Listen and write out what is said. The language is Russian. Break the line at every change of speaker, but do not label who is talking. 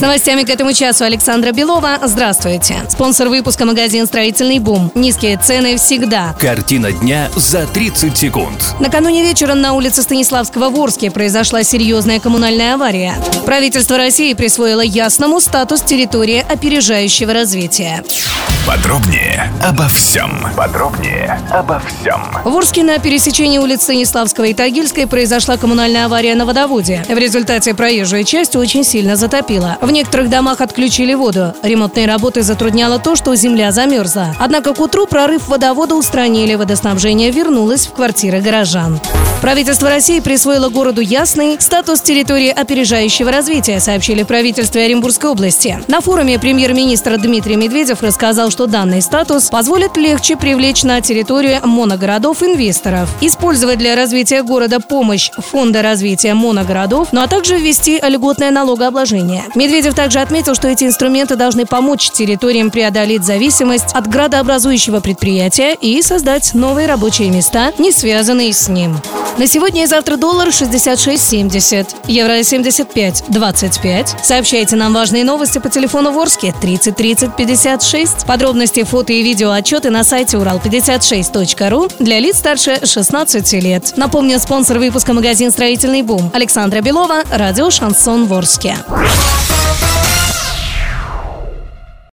С новостями к этому часу Александра Белова. Здравствуйте. Спонсор выпуска магазин «Строительный бум». Низкие цены всегда.
Картина дня за 30 секунд.
Накануне вечером на улице Станиславского в Орске произошла серьезная коммунальная авария. Правительство России присвоило Ясному статус территории опережающего развития.
Подробнее обо всем. Подробнее обо всем.
В Орске на пересечении улиц Станиславского и Тагильской произошла коммунальная авария на водоводе. В результате проезжую часть очень сильно затопило. В некоторых домах отключили воду. Ремонтные работы затрудняло то, что земля замерзла. Однако к утру прорыв водовода устранили, водоснабжение вернулось в квартиры горожан. Правительство России присвоило городу Ясный статус территории опережающего развития, сообщили в правительстве Оренбургской области. На форуме премьер-министр Дмитрий Медведев рассказал, что данный статус позволит легче привлечь на территорию моногородов инвесторов, использовать для развития города помощь Фонда развития моногородов, ну а также ввести льготное налогообложение. Медведев также отметил, что эти инструменты должны помочь территориям преодолеть зависимость от градообразующего предприятия и создать новые рабочие места, не связанные с ним. На сегодня и завтра доллар 66.70, евро 75.25. Сообщайте нам важные новости по телефону Ворске 30 30 56. Подробности, фото и видео отчеты на сайте урал56.ру для лиц старше 16 лет. Напомню, спонсор выпуска магазин «Строительный бум» Александра Белова, радио «Шансон Ворске».